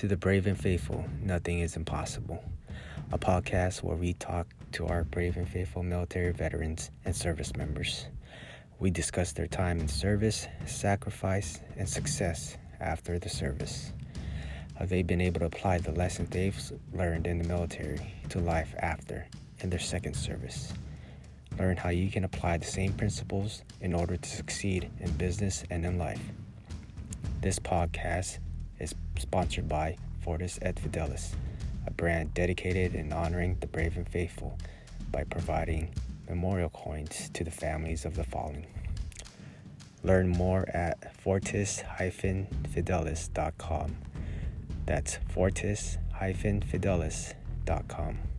To the brave and faithful, nothing is impossible. A podcast where we talk to our brave and faithful military veterans and service members. We discuss their time in service, sacrifice, and success after the service. Have they been able to apply the lessons they've learned in the military to life after in their second service? Learn how you can apply the same principles in order to succeed in business and in life. This podcast is sponsored by Fortis et Fidelis, a brand dedicated in honoring the brave and faithful by providing memorial coins to the families of the fallen. Learn more at fortis-fidelis.com. That's fortis-fidelis.com.